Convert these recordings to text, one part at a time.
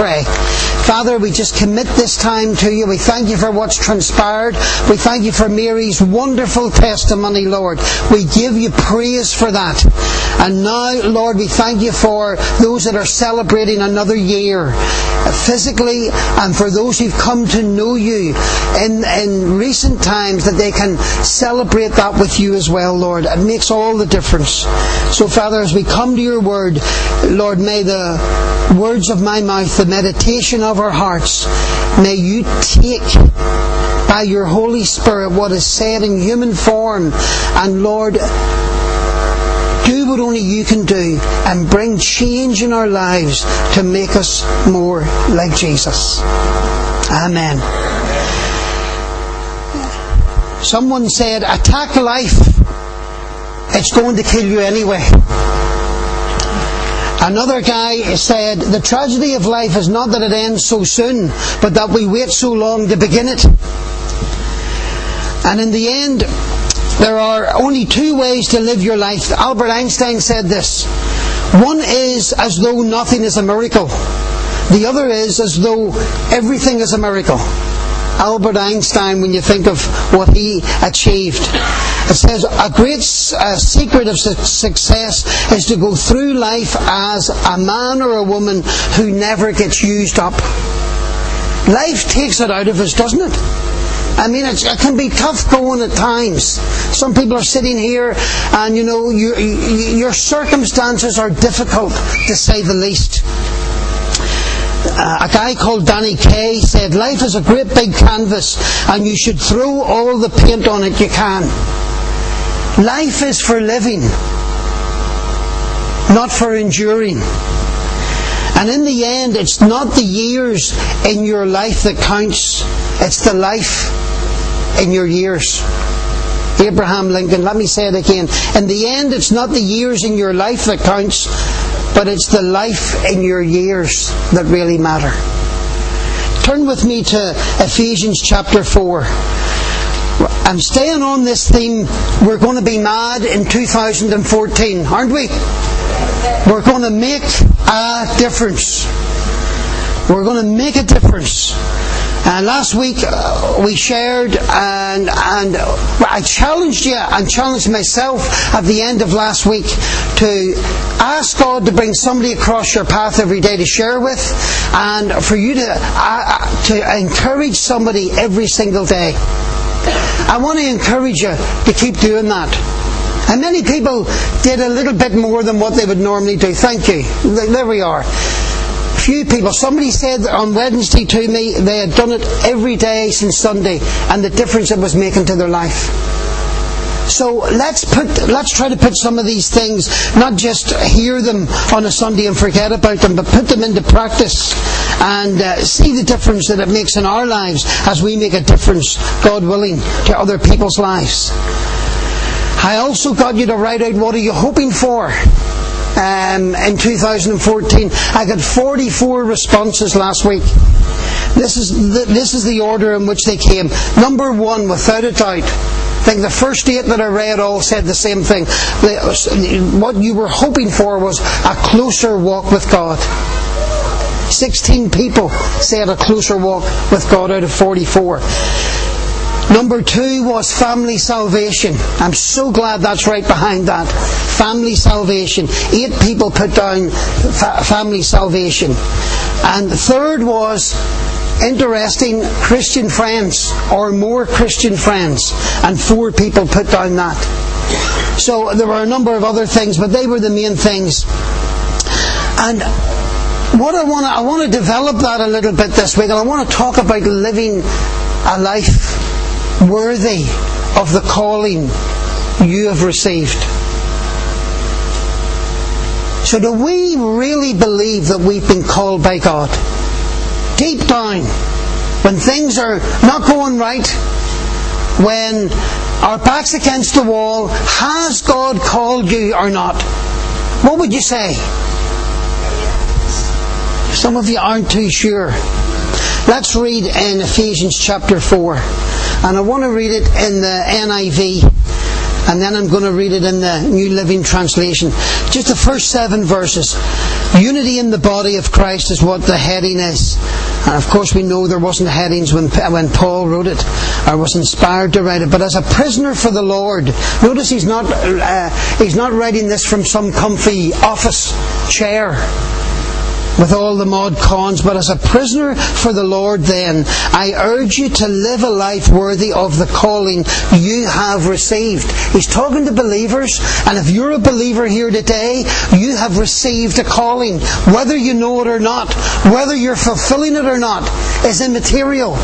pray. Father, we just commit this time to you. We thank you for what's transpired. We thank you for Mary's wonderful testimony, Lord. We give you praise for that. And now, Lord, we thank you for those that are celebrating another year uh, physically and for those who've come to know you in, in recent times that they can celebrate that with you as well, Lord. It makes all the difference. So, Father, as we come to your word, Lord, may the words of my mouth, the meditation of our hearts, may you take by your Holy Spirit what is said in human form and Lord do what only you can do and bring change in our lives to make us more like Jesus. Amen. Someone said, attack life. It's going to kill you anyway. Another guy said, the tragedy of life is not that it ends so soon, but that we wait so long to begin it. And in the end, there are only two ways to live your life. Albert Einstein said this. One is as though nothing is a miracle. The other is as though everything is a miracle. Albert Einstein, when you think of what he achieved, it says a great uh, secret of su- success is to go through life as a man or a woman who never gets used up. Life takes it out of us, doesn't it? I mean, it can be tough going at times. Some people are sitting here and, you know, you, you, your circumstances are difficult, to say the least. A guy called Danny Kaye said, Life is a great big canvas and you should throw all the paint on it you can. Life is for living, not for enduring. And in the end, it's not the years in your life that counts, it's the life in your years. Abraham Lincoln, let me say it again. In the end, it's not the years in your life that counts, but it's the life in your years that really matter. Turn with me to Ephesians chapter 4. I'm staying on this theme. We're going to be mad in 2014, aren't we? We're going to make a difference. We're going to make a difference. And last week uh, we shared and, and I challenged you and challenged myself at the end of last week to ask God to bring somebody across your path every day to share with and for you to, uh, to encourage somebody every single day. I want to encourage you to keep doing that. And many people did a little bit more than what they would normally do. Thank you. There we are few people. Somebody said on Wednesday to me they had done it every day since Sunday and the difference it was making to their life. So let's put, let's try to put some of these things, not just hear them on a Sunday and forget about them, but put them into practice and uh, see the difference that it makes in our lives as we make a difference, God willing, to other people's lives. I also got you to write out what are you hoping for um, in 2014. I got 44 responses last week. This is the, this is the order in which they came. Number one, without a doubt. I think the first eight that I read all said the same thing. What you were hoping for was a closer walk with God. 16 people said a closer walk with God out of 44. Number two was family salvation. I'm so glad that's right behind that. Family salvation. Eight people put down fa- family salvation. And third was interesting Christian friends or more Christian friends. And four people put down that. So there were a number of other things, but they were the main things. And what I want to, I want to develop that a little bit this week, and I want to talk about living a life worthy of the calling you have received. So, do we really believe that we've been called by God? Deep down, when things are not going right, when our back's against the wall, has God called you or not? What would you say? Some of you aren't too sure. Let's read in Ephesians chapter 4. And I want to read it in the NIV. And then I'm going to read it in the New Living Translation. Just the first seven verses. Unity in the body of Christ is what the heading is. And of course, we know there wasn't headings when, when Paul wrote it or was inspired to write it. But as a prisoner for the Lord, notice he's not, uh, he's not writing this from some comfy office chair with all the mod cons, but as a prisoner for the Lord, then, I urge you to live a life worthy of the calling you have received. He's talking to believers, and if you're a believer here today, you have received a calling. Whether you know it or not, whether you're fulfilling it or not, is immaterial.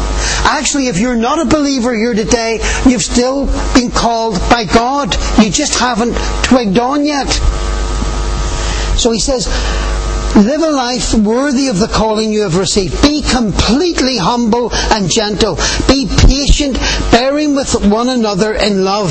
Actually, if you're not a believer here today, you've still been called by God. You just haven't twigged on yet. So he says, Live a life worthy of the calling you have received. Be completely humble and gentle. Be patient, bearing with one another in love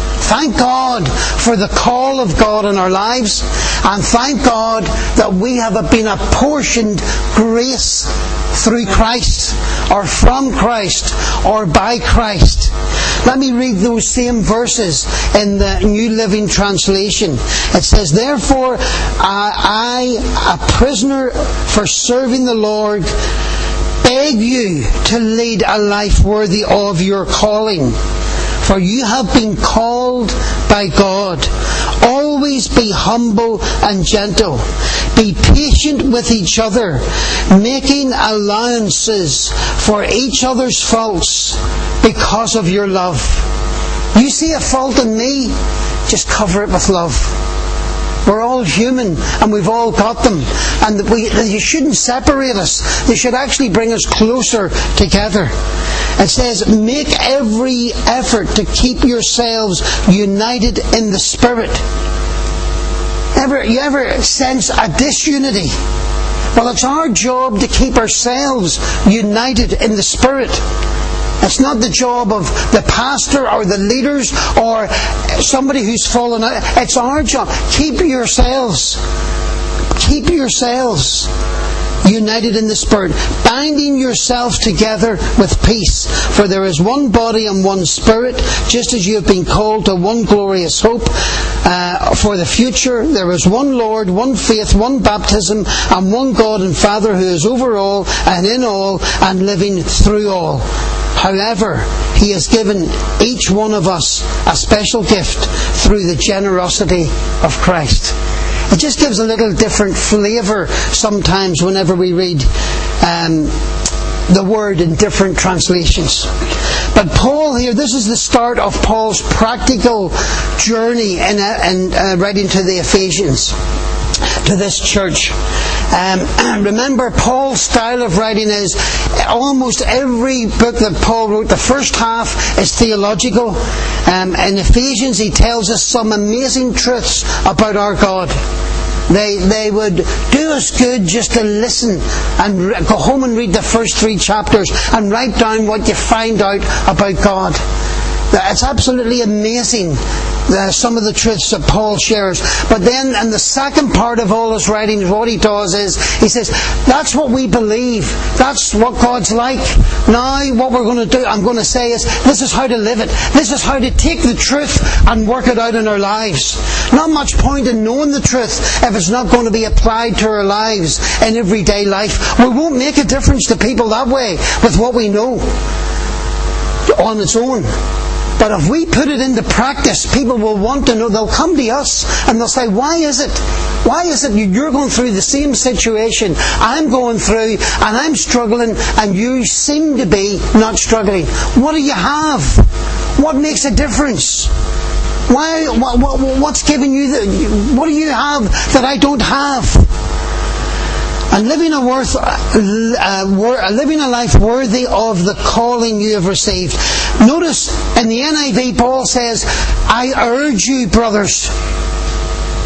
Thank God for the call of God in our lives, and thank God that we have been apportioned grace through Christ, or from Christ, or by Christ. Let me read those same verses in the New Living Translation. It says, Therefore, I, a prisoner for serving the Lord, beg you to lead a life worthy of your calling for you have been called by God. Always be humble and gentle. Be patient with each other, making allowances for each other's faults because of your love. You see a fault in me, just cover it with love. We're all human and we've all got them. And we, you shouldn't separate us. They should actually bring us closer together. It says, make every effort to keep yourselves united in the Spirit. Ever, you ever sense a disunity? Well, it's our job to keep ourselves united in the Spirit. It's not the job of the pastor or the leaders or somebody who's fallen out. It's our job. Keep yourselves. Keep yourselves united in the Spirit, binding yourselves together with peace. For there is one body and one Spirit, just as you have been called to one glorious hope uh, for the future. There is one Lord, one faith, one baptism, and one God and Father who is over all and in all and living through all. However, He has given each one of us a special gift through the generosity of Christ. It just gives a little different flavour sometimes whenever we read um, the word in different translations. But Paul here, this is the start of Paul's practical journey in, uh, in uh, writing to the Ephesians, to this church. Um, remember, Paul's style of writing is almost every book that Paul wrote, the first half is theological. Um, in Ephesians, he tells us some amazing truths about our God. They, they would do us good just to listen and re- go home and read the first three chapters and write down what you find out about God. It's absolutely amazing uh, some of the truths that Paul shares. But then, and the second part of all his writings, what he does is he says, That's what we believe. That's what God's like. Now, what we're going to do, I'm going to say is, This is how to live it. This is how to take the truth and work it out in our lives. Not much point in knowing the truth if it's not going to be applied to our lives in everyday life. We won't make a difference to people that way with what we know on its own. But if we put it into practice, people will want to know. They'll come to us and they'll say, Why is it? Why is it you're going through the same situation I'm going through and I'm struggling and you seem to be not struggling? What do you have? What makes a difference? Why, what, what, what's giving you the, what do you have that I don't have? And living a, worth, uh, uh, uh, living a life worthy of the calling you have received. Notice in the NIV, Paul says, I urge you, brothers.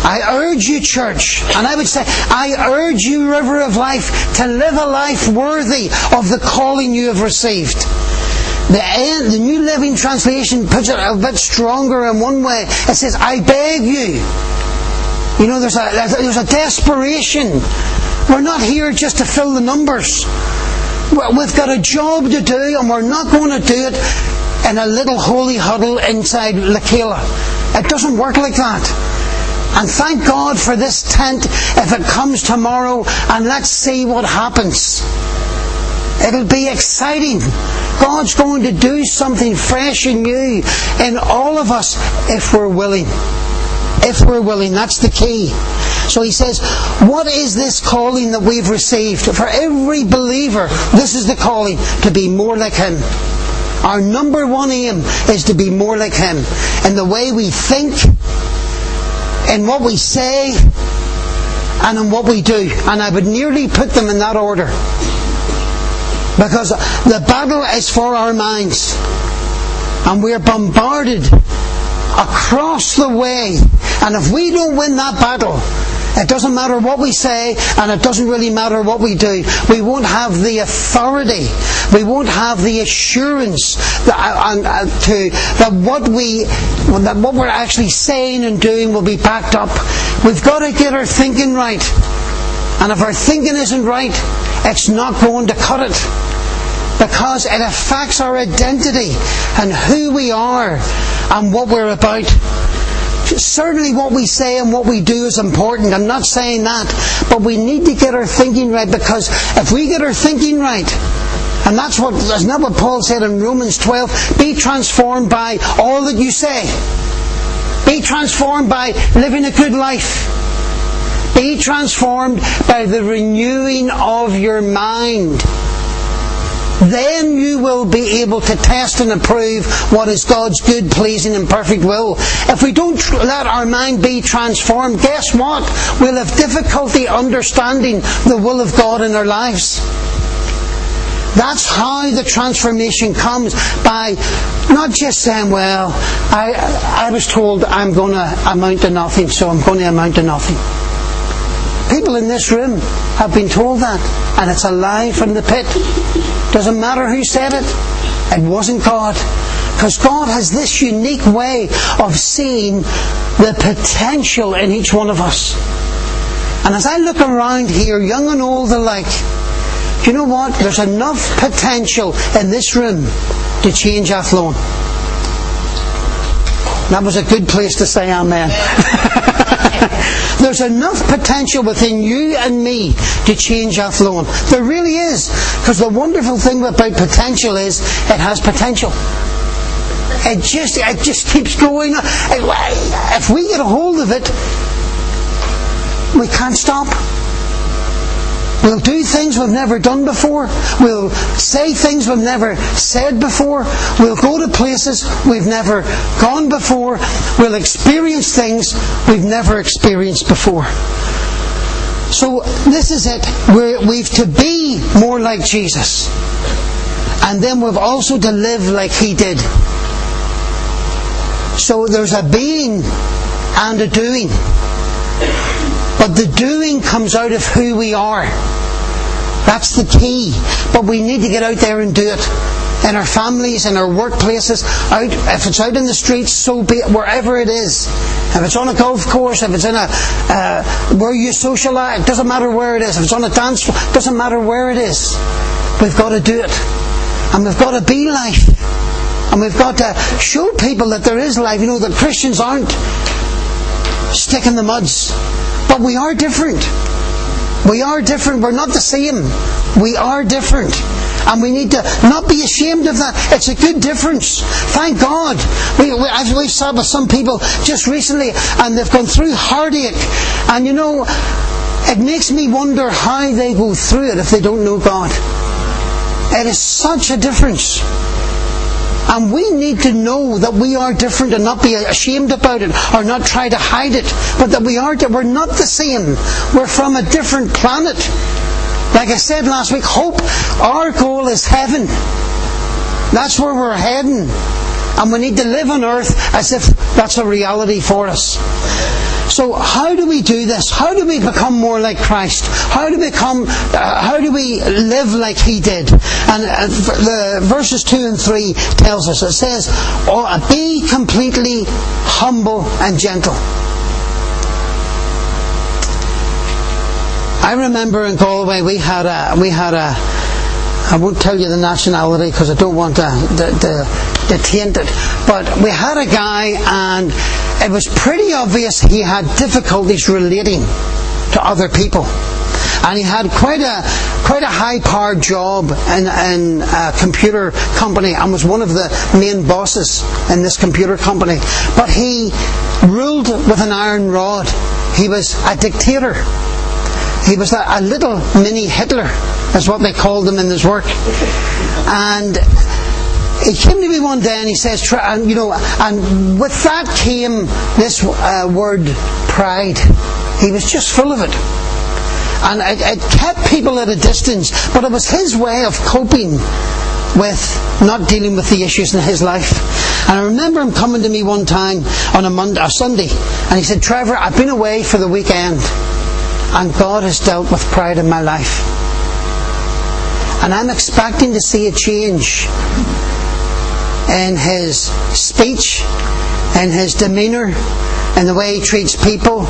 I urge you, church, and I would say, I urge you, River of Life, to live a life worthy of the calling you have received. The, end, the New Living Translation puts it a bit stronger in one way. It says, I beg you. You know, there's a, there's a desperation. We're not here just to fill the numbers. We've got a job to do, and we're not going to do it in a little holy huddle inside Lakela. It doesn't work like that. And thank God for this tent if it comes tomorrow, and let's see what happens. It'll be exciting. God's going to do something fresh and new in all of us if we're willing. If we're willing, that's the key. So he says, What is this calling that we've received? For every believer, this is the calling to be more like him. Our number one aim is to be more like him in the way we think, in what we say, and in what we do. And I would nearly put them in that order. Because the battle is for our minds. And we're bombarded across the way. And if we don't win that battle, it doesn't matter what we say, and it doesn't really matter what we do. We won't have the authority. We won't have the assurance that, uh, uh, to, that what we, that what we're actually saying and doing will be backed up. We've got to get our thinking right. And if our thinking isn't right, it's not going to cut it. Because it affects our identity and who we are and what we're about. Certainly what we say and what we do is important. I'm not saying that. But we need to get our thinking right because if we get our thinking right, and that's what, isn't what Paul said in Romans 12? Be transformed by all that you say. Be transformed by living a good life. Be transformed by the renewing of your mind. Then you will be able to test and approve what is God's good, pleasing, and perfect will. If we don't let our mind be transformed, guess what? We'll have difficulty understanding the will of God in our lives. That's how the transformation comes by not just saying, well, I, I was told I'm going to amount to nothing, so I'm going to amount to nothing. People in this room have been told that, and it's a lie from the pit. Doesn't matter who said it, it wasn't God. Because God has this unique way of seeing the potential in each one of us. And as I look around here, young and old alike, you know what? There's enough potential in this room to change Athlone. That was a good place to say amen. There's enough potential within you and me to change Athlone. There really is. Because the wonderful thing about potential is it has potential. It just, it just keeps going. If we get a hold of it, we can't stop. We'll do things we've never done before. We'll say things we've never said before. We'll go to places we've never gone before. We'll experience things we've never experienced before. So this is it. We're, we've to be more like Jesus. And then we've also to live like He did. So there's a being and a doing. But the doing comes out of who we are. That's the key. But we need to get out there and do it. In our families, in our workplaces, out if it's out in the streets, so be it, wherever it is. If it's on a golf course, if it's in a uh, where you socialise, it doesn't matter where it is. If it's on a dance floor, it doesn't matter where it is. We've got to do it. And we've got to be life. And we've got to show people that there is life. You know, that Christians aren't stick in the muds. But we are different. We are different. We're not the same. We are different. And we need to not be ashamed of that. It's a good difference. Thank God. We, we, I've, we've sat with some people just recently and they've gone through heartache. And you know, it makes me wonder how they go through it if they don't know God. It is such a difference. And we need to know that we are different and not be ashamed about it or not try to hide it, but that we are we're not the same. We're from a different planet. Like I said last week, hope, our goal is heaven. That's where we're heading. And we need to live on earth as if that's a reality for us. So how do we do this? How do we become more like Christ? How do we become? Uh, how do we live like He did? And uh, the verses two and three tells us. It says, oh, "Be completely humble and gentle." I remember in Galway we had a we had a I won't tell you the nationality because I don't want to, to, to, it. But we had a guy, and it was pretty obvious he had difficulties relating to other people. And he had quite a quite a high powered job in, in a computer company and was one of the main bosses in this computer company. But he ruled with an iron rod. He was a dictator. He was a, a little mini Hitler, is what they called him in his work. And he came to me one day and he says, and, you know, and with that came this uh, word pride. He was just full of it. And it, it kept people at a distance, but it was his way of coping with not dealing with the issues in his life. And I remember him coming to me one time on a Monday, a Sunday, and he said, Trevor, I've been away for the weekend and God has dealt with pride in my life. And I'm expecting to see a change in his speech, and his demeanour, and the way he treats people.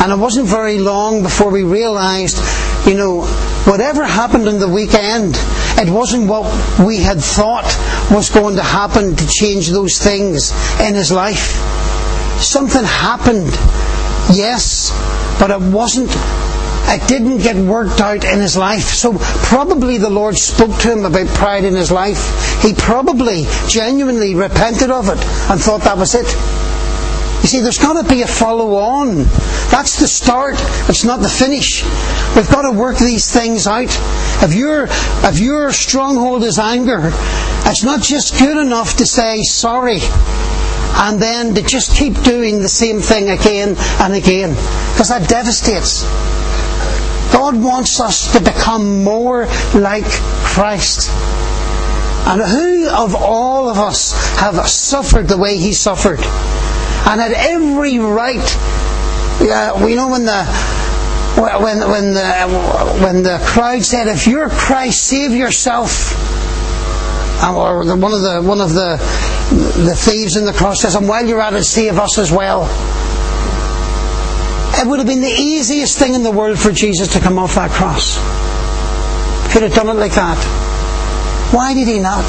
And it wasn't very long before we realised, you know, whatever happened on the weekend, it wasn't what we had thought was going to happen to change those things in his life. Something happened, yes, but it wasn't it didn't get worked out in his life. So probably the Lord spoke to him about pride in his life. He probably genuinely repented of it and thought that was it. You see, there's got to be a follow on. That's the start. It's not the finish. We've got to work these things out. If your if your stronghold is anger, it's not just good enough to say sorry and then to just keep doing the same thing again and again. Because that devastates. God wants us to become more like Christ. And who of all of us have suffered the way he suffered? And had every right, uh, we know when the when when the when the crowd said, "If you're Christ, save yourself," or one of the one of the the thieves in the cross says, "And while you're at it, save us as well." It would have been the easiest thing in the world for Jesus to come off that cross. He'd have done it like that. Why did he not?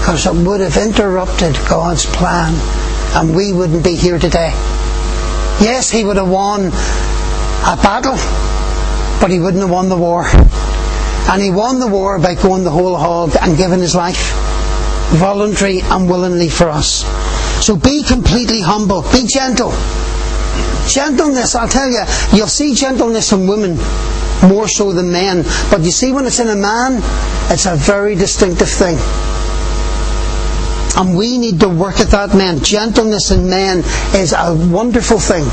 Because it would have interrupted God's plan and we wouldn't be here today. Yes, he would have won a battle, but he wouldn't have won the war. And he won the war by going the whole hog and giving his life voluntary and willingly for us. So be completely humble, be gentle. Gentleness, I'll tell you, you'll see gentleness in women more so than men. But you see, when it's in a man, it's a very distinctive thing. And we need to work at that, man. Gentleness in men is a wonderful thing.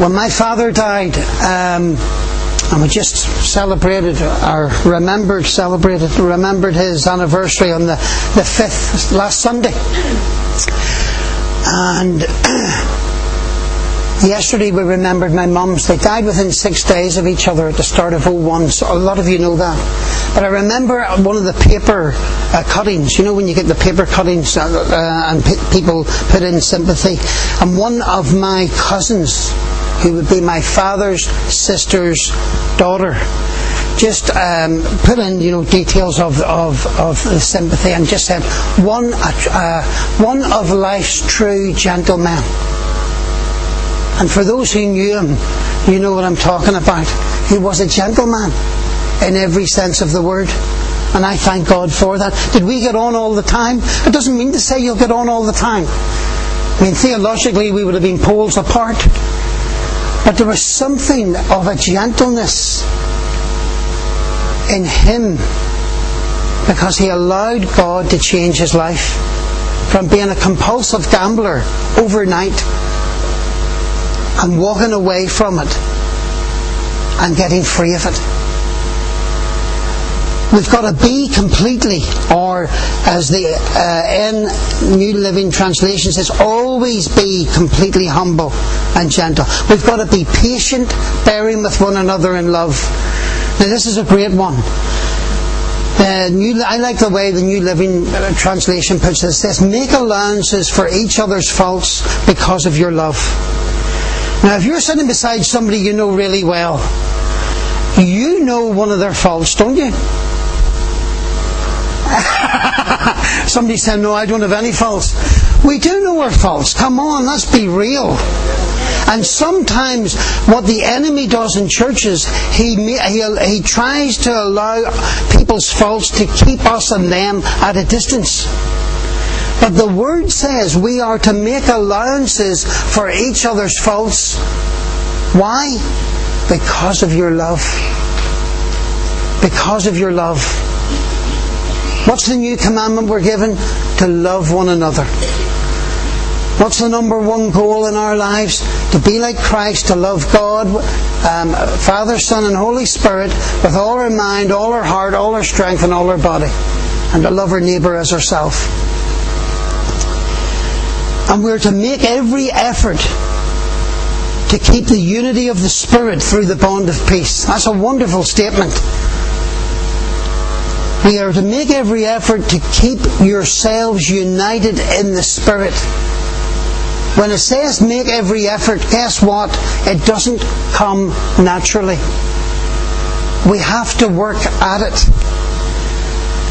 When my father died, um, and we just celebrated or remembered, celebrated, remembered his anniversary on the, the 5th, last Sunday. And yesterday we remembered my mum's. They died within six days of each other at the start of 01, so a lot of you know that. But I remember one of the paper uh, cuttings, you know when you get the paper cuttings uh, uh, and people put in sympathy, and one of my cousins, who would be my father's sister's daughter, just um, put in you know details of, of, of the sympathy and just said one uh, one of life's true gentlemen. And for those who knew him, you know what I'm talking about. He was a gentleman in every sense of the word. And I thank God for that. Did we get on all the time? It doesn't mean to say you'll get on all the time. I mean, theologically, we would have been poles apart. But there was something of a gentleness in him because he allowed God to change his life from being a compulsive gambler overnight and walking away from it and getting free of it. We've got to be completely, or as the uh, N New Living Translation says, always be completely humble and gentle. We've got to be patient, bearing with one another in love. Now, this is a great one. The new, I like the way the New Living uh, Translation puts this. It says, Make allowances for each other's faults because of your love. Now, if you're sitting beside somebody you know really well, you know one of their faults, don't you? Somebody said, No, I don't have any faults. We do know our faults. Come on, let's be real. And sometimes what the enemy does in churches, he, he, he tries to allow people's faults to keep us and them at a distance. But the Word says we are to make allowances for each other's faults. Why? Because of your love. Because of your love. What's the new commandment we're given? To love one another. What's the number one goal in our lives? To be like Christ, to love God, um, Father, Son, and Holy Spirit with all our mind, all our heart, all our strength, and all our body. And to love our neighbour as ourselves. And we're to make every effort to keep the unity of the Spirit through the bond of peace. That's a wonderful statement. We are to make every effort to keep yourselves united in the Spirit. When it says make every effort, guess what? It doesn't come naturally. We have to work at it.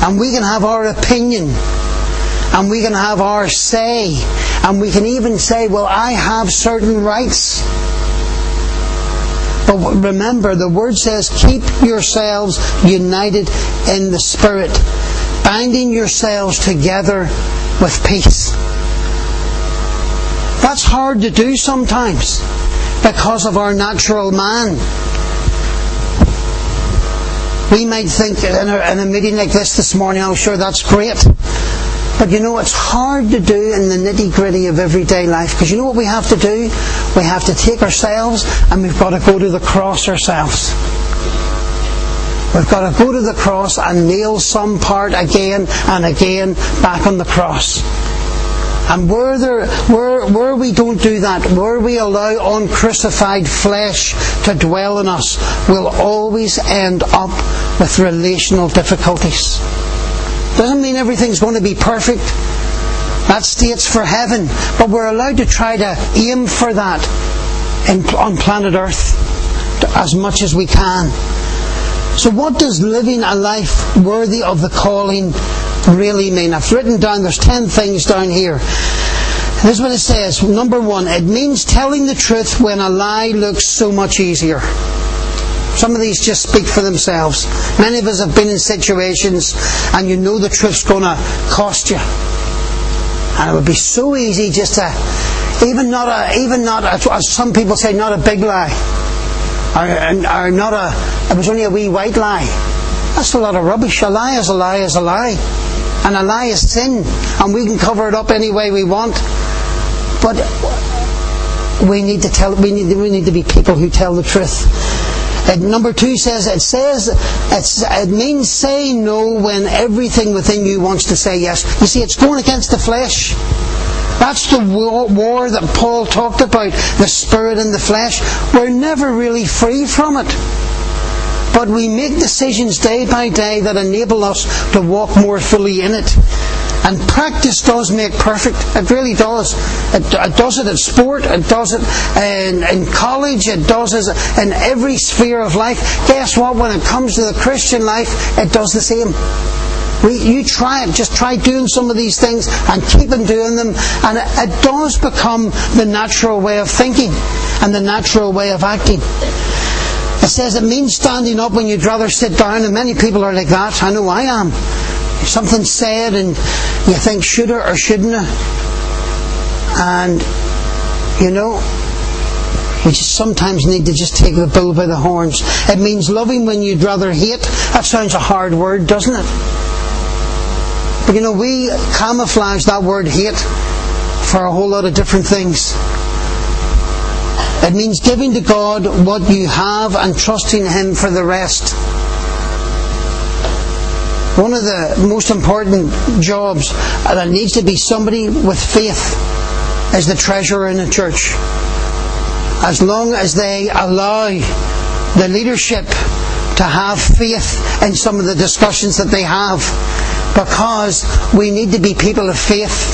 And we can have our opinion. And we can have our say. And we can even say, well, I have certain rights. But remember, the word says, keep yourselves united in the Spirit, binding yourselves together with peace. That's hard to do sometimes because of our natural man. We might think in a, in a meeting like this this morning, I'm sure that's great. But you know, it's hard to do in the nitty gritty of everyday life because you know what we have to do? We have to take ourselves and we've got to go to the cross ourselves. We've got to go to the cross and nail some part again and again back on the cross. And where, there, where, where we don't do that, where we allow uncrucified flesh to dwell in us, we'll always end up with relational difficulties. Doesn't mean everything's going to be perfect. That states for heaven. But we're allowed to try to aim for that in, on planet Earth as much as we can. So, what does living a life worthy of the calling really mean? I've written down, there's 10 things down here. This is what it says. Number one, it means telling the truth when a lie looks so much easier. Some of these just speak for themselves. Many of us have been in situations and you know the truth's going to cost you. And it would be so easy just to, even not a, even not a, as some people say, not a big lie. Or, or not a, it was only a wee white lie. That's a lot of rubbish. A lie is a lie is a lie. And a lie is sin. And we can cover it up any way we want. But we need to tell, we need, we need to be people who tell the truth. Number two says it says it means say no when everything within you wants to say yes. You see, it's going against the flesh. That's the war that Paul talked about, the spirit and the flesh. We're never really free from it. But we make decisions day by day that enable us to walk more fully in it. And practice does make perfect. It really does. It, it does it in sport. It does it in, in college. It does it in every sphere of life. Guess what? When it comes to the Christian life, it does the same. We, you try it, just try doing some of these things and keep on doing them, and it, it does become the natural way of thinking and the natural way of acting. It says it means standing up when you'd rather sit down, and many people are like that. I know I am something said and you think should or, or shouldn't and you know we just sometimes need to just take the bull by the horns. It means loving when you'd rather hate. That sounds a hard word, doesn't it? But you know, we camouflage that word hate for a whole lot of different things. It means giving to God what you have and trusting Him for the rest. One of the most important jobs uh, that needs to be somebody with faith is the treasurer in the church. As long as they allow the leadership to have faith in some of the discussions that they have, because we need to be people of faith.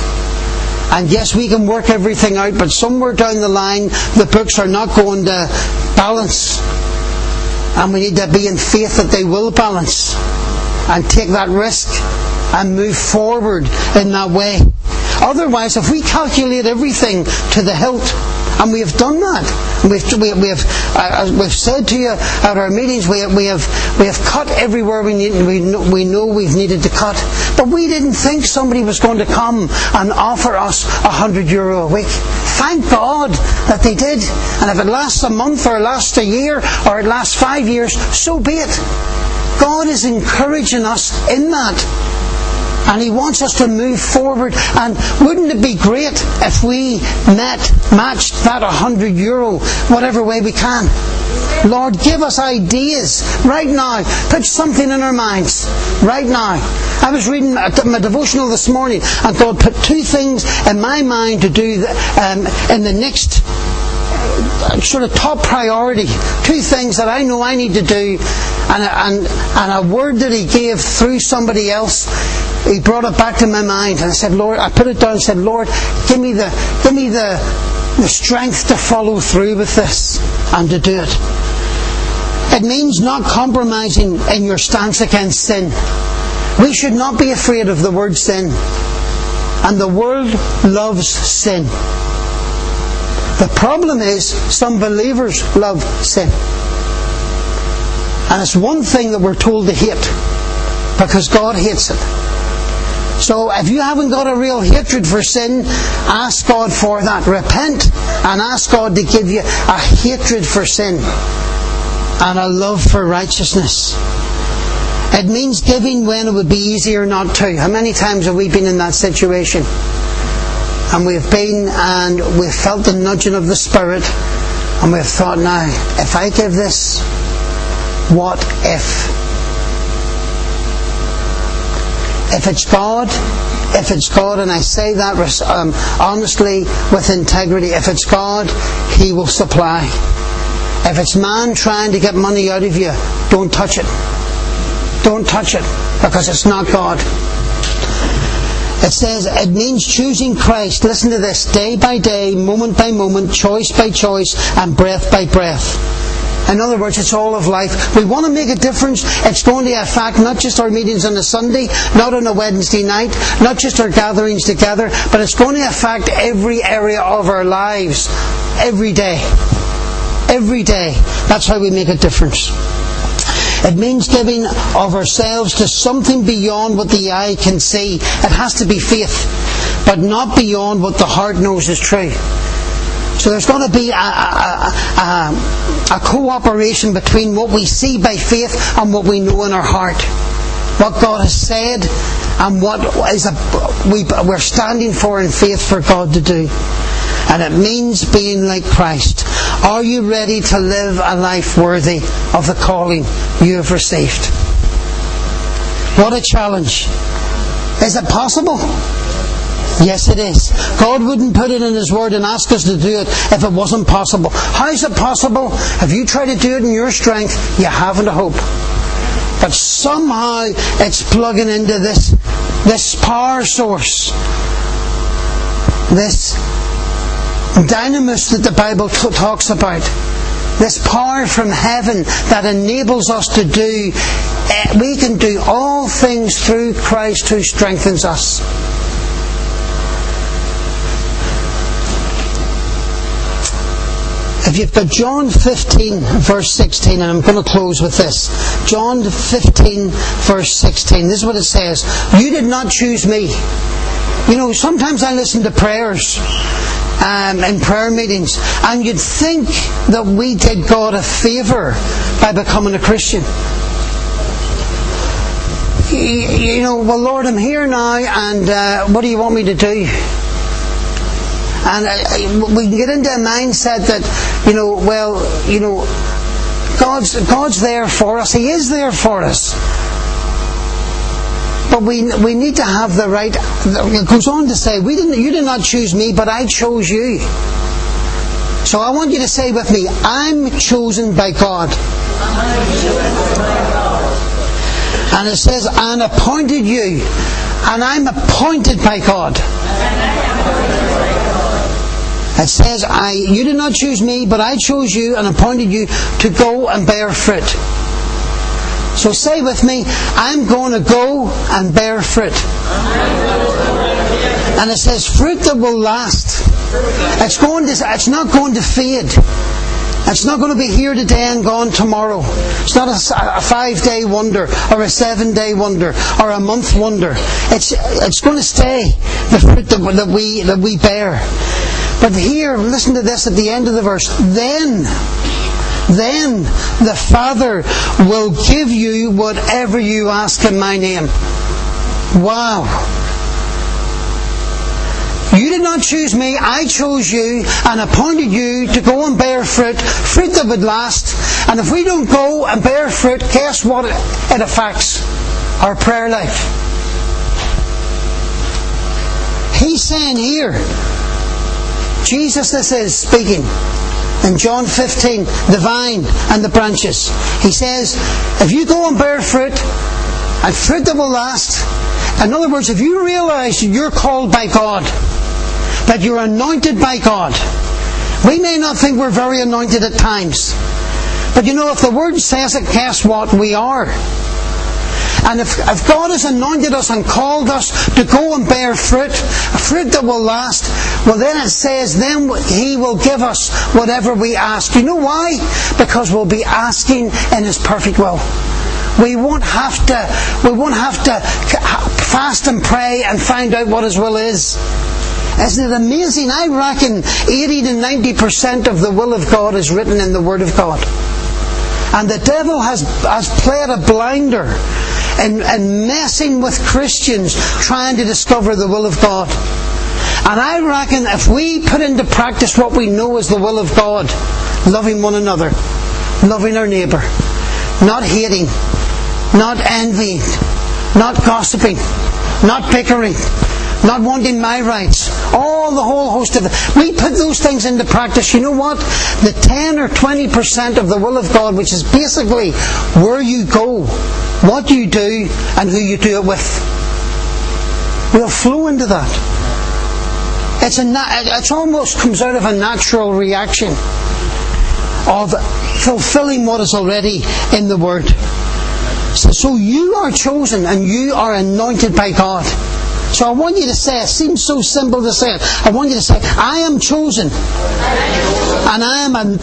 And yes, we can work everything out, but somewhere down the line, the books are not going to balance. And we need to be in faith that they will balance and take that risk and move forward in that way. Otherwise, if we calculate everything to the hilt, and we have done that. We've, we, we have, uh, we've said to you at our meetings, we, we, have, we have cut everywhere we, need, we, know, we know we've needed to cut. But we didn't think somebody was going to come and offer us a hundred euro a week. Thank God that they did. And if it lasts a month or lasts a year or it lasts five years, so be it. God is encouraging us in that. And He wants us to move forward. And wouldn't it be great if we met, matched that 100 euro, whatever way we can? Lord, give us ideas right now. Put something in our minds right now. I was reading my devotional this morning, and God put two things in my mind to do um, in the next sort of top priority. Two things that I know I need to do, and, and, and a word that He gave through somebody else he brought it back to my mind, and I said, Lord, I put it down and said, Lord, give me the, give me the, the strength to follow through with this and to do it. It means not compromising in your stance against sin. We should not be afraid of the word sin. And the world loves sin. The problem is some believers love sin. And it's one thing that we're told to hate because God hates it. So if you haven't got a real hatred for sin, ask God for that. Repent and ask God to give you a hatred for sin and a love for righteousness. It means giving when it would be easier not to. How many times have we been in that situation? And we've been and we've felt the nudging of the Spirit and we've thought, now, if I give this, what if? If it's God, if it's God, and I say that um, honestly with integrity, if it's God, He will supply. If it's man trying to get money out of you, don't touch it. Don't touch it because it's not God. It says it means choosing Christ. Listen to this day by day, moment by moment, choice by choice, and breath by breath. In other words, it's all of life. We want to make a difference. It's going to affect not just our meetings on a Sunday, not on a Wednesday night, not just our gatherings together, but it's going to affect every area of our lives every day. Every day. That's how we make a difference. It means giving of ourselves to something beyond what the eye can see. It has to be faith, but not beyond what the heart knows is true. So there's going to be a, a, a, a, cooperation between what we see by faith and what we know in our heart. What God has said and what is we, we're standing for in faith for God to do. And it means being like Christ. Are you ready to live a life worthy of the calling you have received? What a challenge. Is it possible? Yes, it is. God wouldn't put it in His Word and ask us to do it if it wasn't possible. How is it possible? If you try to do it in your strength, you haven't a hope. But somehow it's plugging into this, this power source, this dynamis that the Bible t- talks about, this power from heaven that enables us to do, uh, we can do all things through Christ who strengthens us. If you've got John 15, verse 16, and I'm going to close with this. John 15, verse 16. This is what it says. You did not choose me. You know, sometimes I listen to prayers um, in prayer meetings, and you'd think that we did God a favour by becoming a Christian. You, know, well, Lord, I'm here now, and uh, what do you want me to do? And uh, we can get into a mindset that, you know, well, you know, God's, God's there for us. He is there for us. But we, we need to have the right. It goes on to say, we didn't, you did not choose me, but I chose you. So I want you to say with me, I'm chosen by God. And it says, and appointed you. And I'm appointed by God. It says, I, you did not choose me, but I chose you and appointed you to go and bear fruit. So say with me, I'm going to go and bear fruit. And it says, fruit that will last. It's, going to, it's not going to fade. It's not going to be here today and gone tomorrow. It's not a, a five day wonder or a seven day wonder or a month wonder. It's, it's going to stay, the fruit that, that, we, that we bear. But here, listen to this at the end of the verse. Then, then the Father will give you whatever you ask in my name. Wow. You did not choose me, I chose you and appointed you to go and bear fruit, fruit that would last. And if we don't go and bear fruit, guess what it affects? Our prayer life. He's saying here, Jesus this is speaking in John 15, the vine and the branches. He says, if you go and bear fruit, and fruit that will last, in other words, if you realize you're called by God, that you're anointed by God, we may not think we're very anointed at times. But you know, if the Word says it, guess what? We are. And if, if God has anointed us and called us to go and bear fruit, a fruit that will last, well then it says, then He will give us whatever we ask. You know why? Because we'll be asking in His perfect will. We won't have to, we won't have to fast and pray and find out what His will is. Isn't it amazing? I reckon 80 to 90% of the will of God is written in the Word of God. And the devil has, has played a blinder and, and messing with Christians trying to discover the will of God. And I reckon if we put into practice what we know is the will of God, loving one another, loving our neighbour, not hating, not envying, not gossiping, not bickering, not wanting my rights, all the whole host of it. We put those things into practice. You know what? The 10 or 20% of the will of God, which is basically where you go, what you do, and who you do it with, will flow into that. It's, a, it almost comes out of a natural reaction of fulfilling what is already in the Word. So you are chosen and you are anointed by God. So I want you to say, it seems so simple to say it. I want you to say, I am chosen. And I am uh,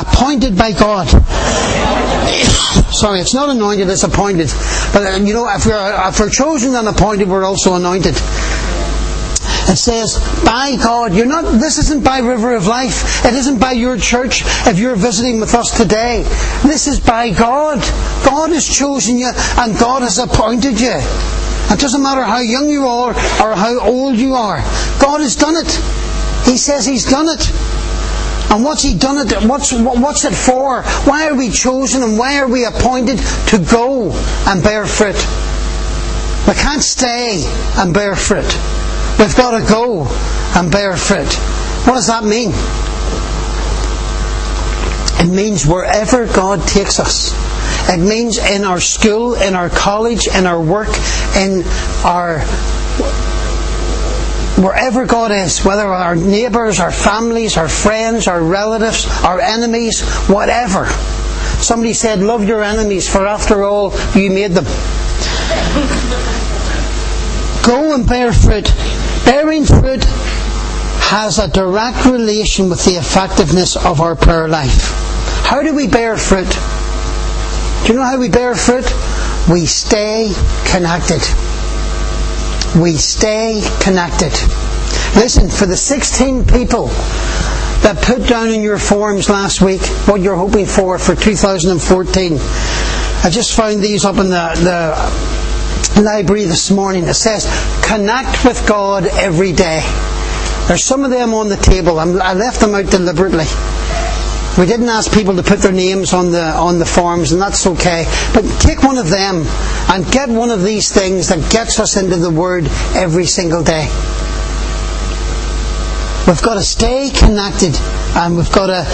appointed by God. Sorry, it's not anointed, it's appointed. But you know, if we're, if we're chosen and appointed, we're also anointed. It says, by God, you're not, this isn't by River of Life. It isn't by your church if you're visiting with us today. This is by God. God has chosen you and God has appointed you. It doesn't matter how young you are or how old you are. God has done it. He says He's done it. And what's He done it? What's, what's it for? Why are we chosen and why are we appointed to go and bear fruit? We can't stay and bear fruit. We've got to go and bear fruit. What does that mean? It means wherever God takes us. It means in our school, in our college, in our work, in our wherever God is, whether our neighbours, our families, our friends, our relatives, our enemies, whatever. Somebody said, Love your enemies, for after all, you made them. Go and bear fruit. Bearing fruit has a direct relation with the effectiveness of our prayer life. How do we bear fruit? Do you know how we bear fruit? We stay connected. We stay connected. Listen, for the 16 people that put down in your forms last week what you're hoping for for 2014, I just found these up in the, the library this morning. It says, connect with God every day. There's some of them on the table. I left them out deliberately. We didn't ask people to put their names on the on the forms, and that's okay. But take one of them and get one of these things that gets us into the Word every single day. We've got to stay connected and we've got to,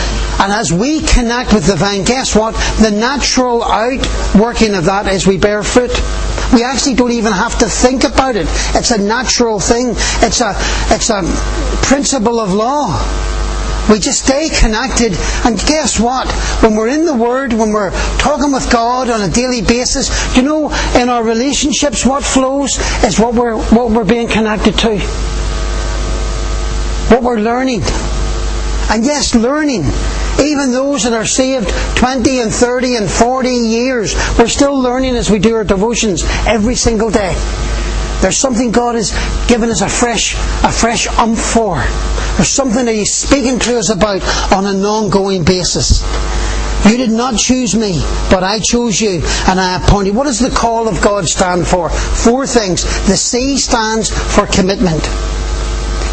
and as we connect with the vine, guess what? The natural outworking of that is we bear fruit. We actually don't even have to think about it. It's a natural thing. It's a, it's a principle of law. We just stay connected, and guess what? When we're in the Word, when we're talking with God on a daily basis, you know, in our relationships, what flows is what we're what we're being connected to what we're learning. And yes, learning. Even those that are saved 20 and 30 and 40 years, we're still learning as we do our devotions every single day. There's something God has given us a fresh, a fresh umph for. There's something that He's speaking to us about on an ongoing basis. You did not choose me, but I chose you and I appointed. What does the call of God stand for? Four things. The C stands for commitment.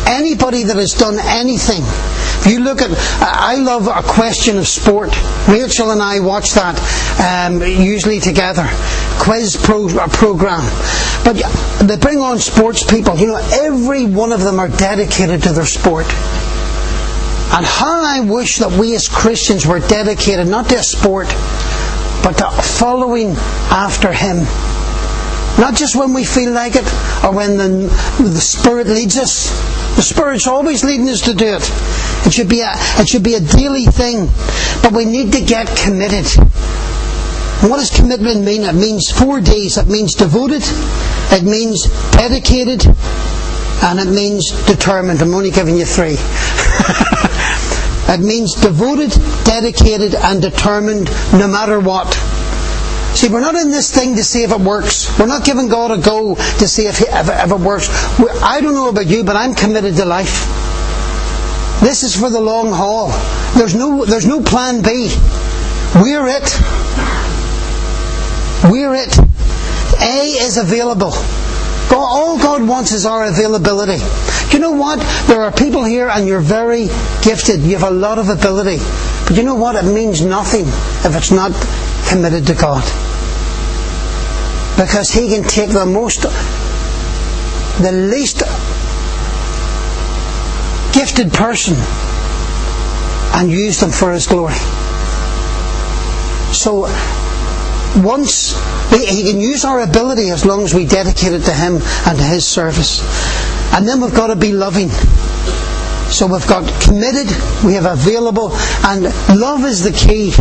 Anybody that has done anything, if you look at, I love a question of sport. Rachel and I watch that um, usually together, quiz pro- program. But they bring on sports people. You know, every one of them are dedicated to their sport. And how I wish that we as Christians were dedicated not to a sport, but to following after Him. Not just when we feel like it or when the, the Spirit leads us. The Spirit's always leading us to do it. It should be a, it should be a daily thing. But we need to get committed. what does commitment mean? It means four D's. It means devoted, it means dedicated, and it means determined. I'm only giving you three. it means devoted, dedicated, and determined no matter what. See, we're not in this thing to see if it works. We're not giving God a go to see if, if, if it works. I don't know about you, but I'm committed to life. This is for the long haul. There's no, there's no plan B. We're it. We're it. A is available. All God wants is our availability. You know what? There are people here and you're very gifted. You have a lot of ability. But you know what? It means nothing if it's not committed to God. Because He can take the most, the least gifted person and use them for His glory. So, once He can use our ability as long as we dedicate it to Him and to His service. And then we've got to be loving. So we've got committed, we have available, and love is the key.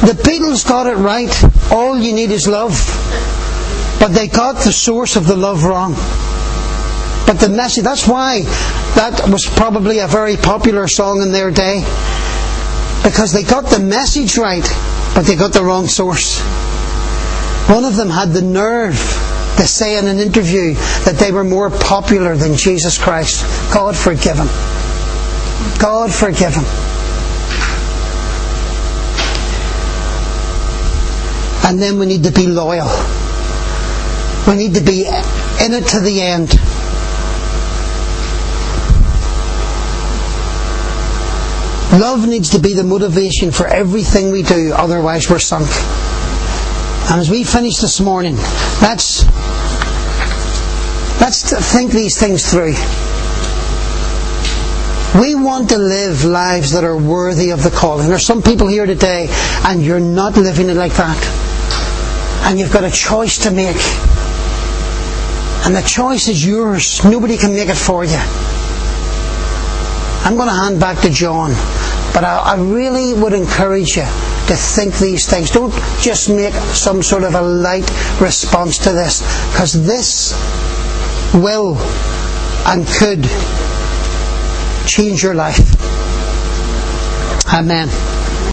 The Beatles got it right. All you need is love. But they got the source of the love wrong. But the message, that's why that was probably a very popular song in their day. Because they got the message right, but they got the wrong source. One of them had the nerve to say in an interview that they were more popular than Jesus Christ. God forgive him. God forgive him. And then we need to be loyal. We need to be in it to the end. Love needs to be the motivation for everything we do, otherwise we're sunk. And as we finish this morning, let's let's think these things through. We want to live lives that are worthy of the calling. There's some people here today, and you're not living it like that. And you've got a choice to make. And the choice is yours. Nobody can make it for you. I'm going to hand back to John. But I, I really would encourage you to think these things. Don't just make some sort of a light response to this, because this will and could change your life. Amen.